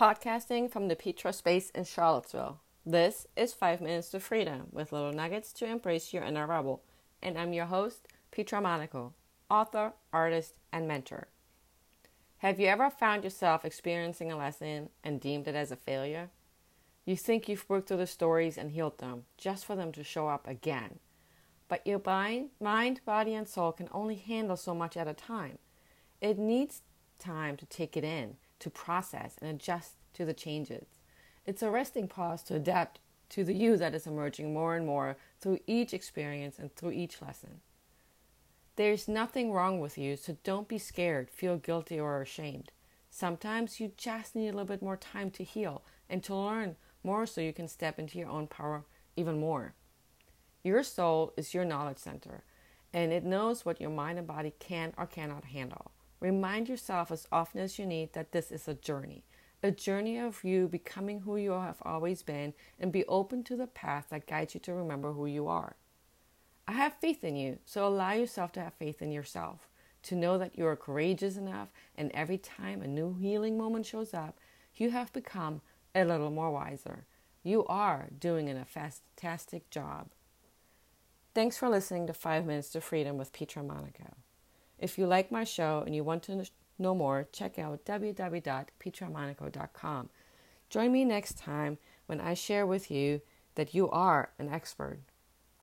Podcasting from the Petra Space in Charlottesville. This is 5 Minutes to Freedom with little nuggets to embrace your inner rebel. And I'm your host, Petra Monaco, author, artist, and mentor. Have you ever found yourself experiencing a lesson and deemed it as a failure? You think you've worked through the stories and healed them just for them to show up again. But your mind, mind, body, and soul can only handle so much at a time. It needs time to take it in, to process, and adjust to the changes. It's a resting pause to adapt to the you that is emerging more and more through each experience and through each lesson. There's nothing wrong with you, so don't be scared, feel guilty, or ashamed. Sometimes you just need a little bit more time to heal and to learn more so you can step into your own power even more. Your soul is your knowledge center, and it knows what your mind and body can or cannot handle. Remind yourself as often as you need that this is a journey, a journey of you becoming who you have always been, and be open to the path that guides you to remember who you are. I have faith in you, so allow yourself to have faith in yourself, to know that you are courageous enough, and every time a new healing moment shows up, you have become a little more wiser. You are doing a fantastic job. Thanks for listening to 5 Minutes to Freedom with Petra Monaco. If you like my show and you want to know more, check out www.petramonaco.com. Join me next time when I share with you that you are an expert